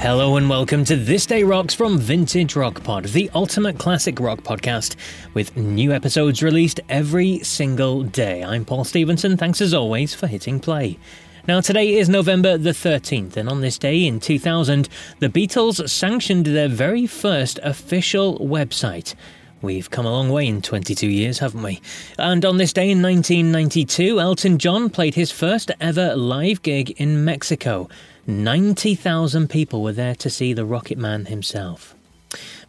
Hello and welcome to This Day Rocks from Vintage Rock Pod, the ultimate classic rock podcast with new episodes released every single day. I'm Paul Stevenson. Thanks as always for hitting play. Now, today is November the 13th, and on this day in 2000, the Beatles sanctioned their very first official website. We've come a long way in 22 years, haven't we? And on this day in 1992, Elton John played his first ever live gig in Mexico. 90,000 people were there to see the Rocket Man himself.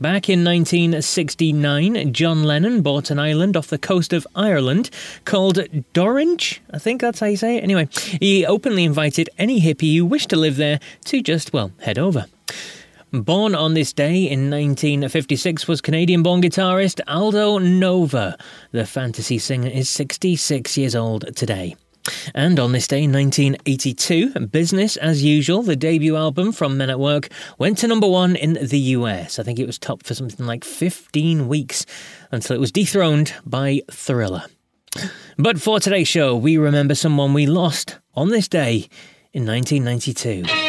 Back in 1969, John Lennon bought an island off the coast of Ireland called Dorrinch. I think that's how you say it. Anyway, he openly invited any hippie who wished to live there to just, well, head over. Born on this day in 1956 was Canadian born guitarist Aldo Nova. The fantasy singer is 66 years old today. And on this day in 1982, Business as Usual, the debut album from Men at Work, went to number one in the US. I think it was top for something like 15 weeks until it was dethroned by Thriller. But for today's show, we remember someone we lost on this day in 1992.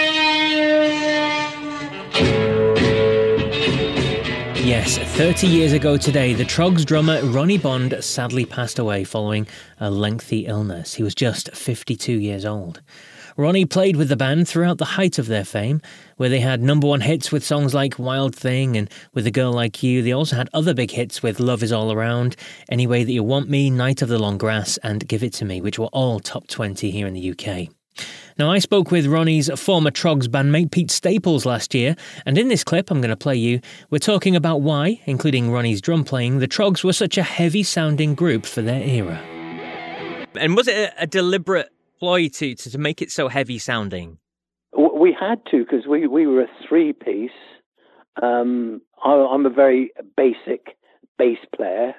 Yes, 30 years ago today, the Troggs drummer Ronnie Bond sadly passed away following a lengthy illness. He was just 52 years old. Ronnie played with the band throughout the height of their fame, where they had number one hits with songs like Wild Thing and With a Girl Like You. They also had other big hits with Love Is All Around, Any Way That You Want Me, Night of the Long Grass, and Give It To Me, which were all top 20 here in the UK. Now, I spoke with Ronnie's former Troggs bandmate Pete Staples last year, and in this clip I'm going to play you, we're talking about why, including Ronnie's drum playing, the Troggs were such a heavy sounding group for their era. And was it a, a deliberate ploy to, to, to make it so heavy sounding? We had to because we, we were a three piece. Um, I, I'm a very basic bass player,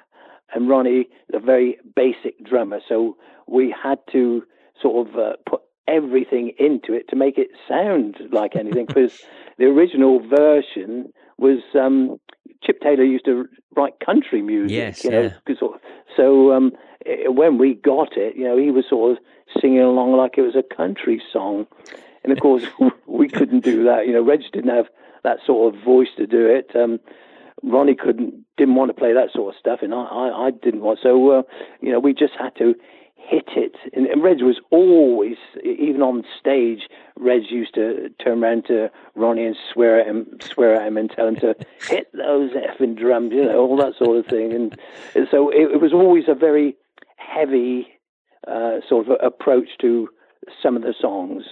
and Ronnie a very basic drummer. So we had to sort of uh, put everything into it to make it sound like anything. Because the original version was um, Chip Taylor used to write country music. Yes, you know, yeah. so um, when we got it, you know, he was sort of singing along like it was a country song, and of course we couldn't do that. You know, Reg didn't have that sort of voice to do it. Um, Ronnie couldn't, didn't want to play that sort of stuff, and I, I, I didn't want. So, uh, you know, we just had to hit it. And, and Reg was always, even on stage, Reg used to turn around to Ronnie and swear at him, swear at him, and tell him to hit those effing drums, you know, all that sort of thing. And, and so it, it, was always a very heavy uh, sort of approach to some of the songs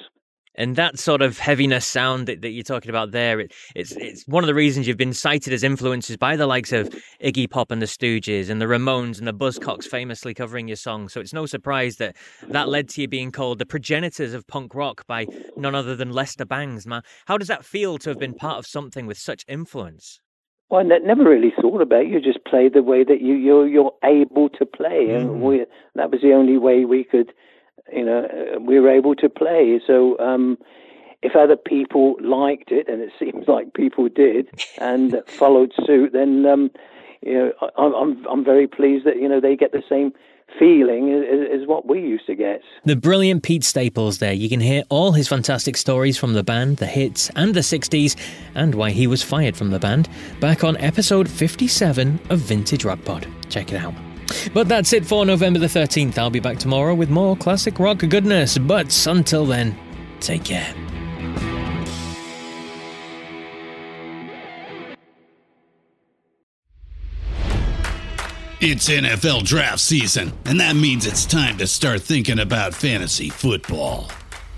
and that sort of heaviness sound that, that you're talking about there, it, it's it's one of the reasons you've been cited as influences by the likes of Iggy Pop and the Stooges and the Ramones and the Buzzcocks famously covering your song. So it's no surprise that that led to you being called the progenitors of punk rock by none other than Lester Bangs. Man, how does that feel to have been part of something with such influence? Well, I never really thought about it. You just play the way that you you're, you're able to play, mm. and we, that was the only way we could you know, uh, we were able to play. So um, if other people liked it, and it seems like people did, and followed suit, then um, you know, I, I'm I'm very pleased that you know they get the same feeling as, as, what we used to get. The brilliant Pete Staples there. You can hear all his fantastic stories from the band, the hits, and the 60s, and why he was fired from the band back on episode 57 of Vintage Rock Pod. Check it out. But that's it for November the 13th. I'll be back tomorrow with more classic rock goodness. But until then, take care. It's NFL draft season, and that means it's time to start thinking about fantasy football.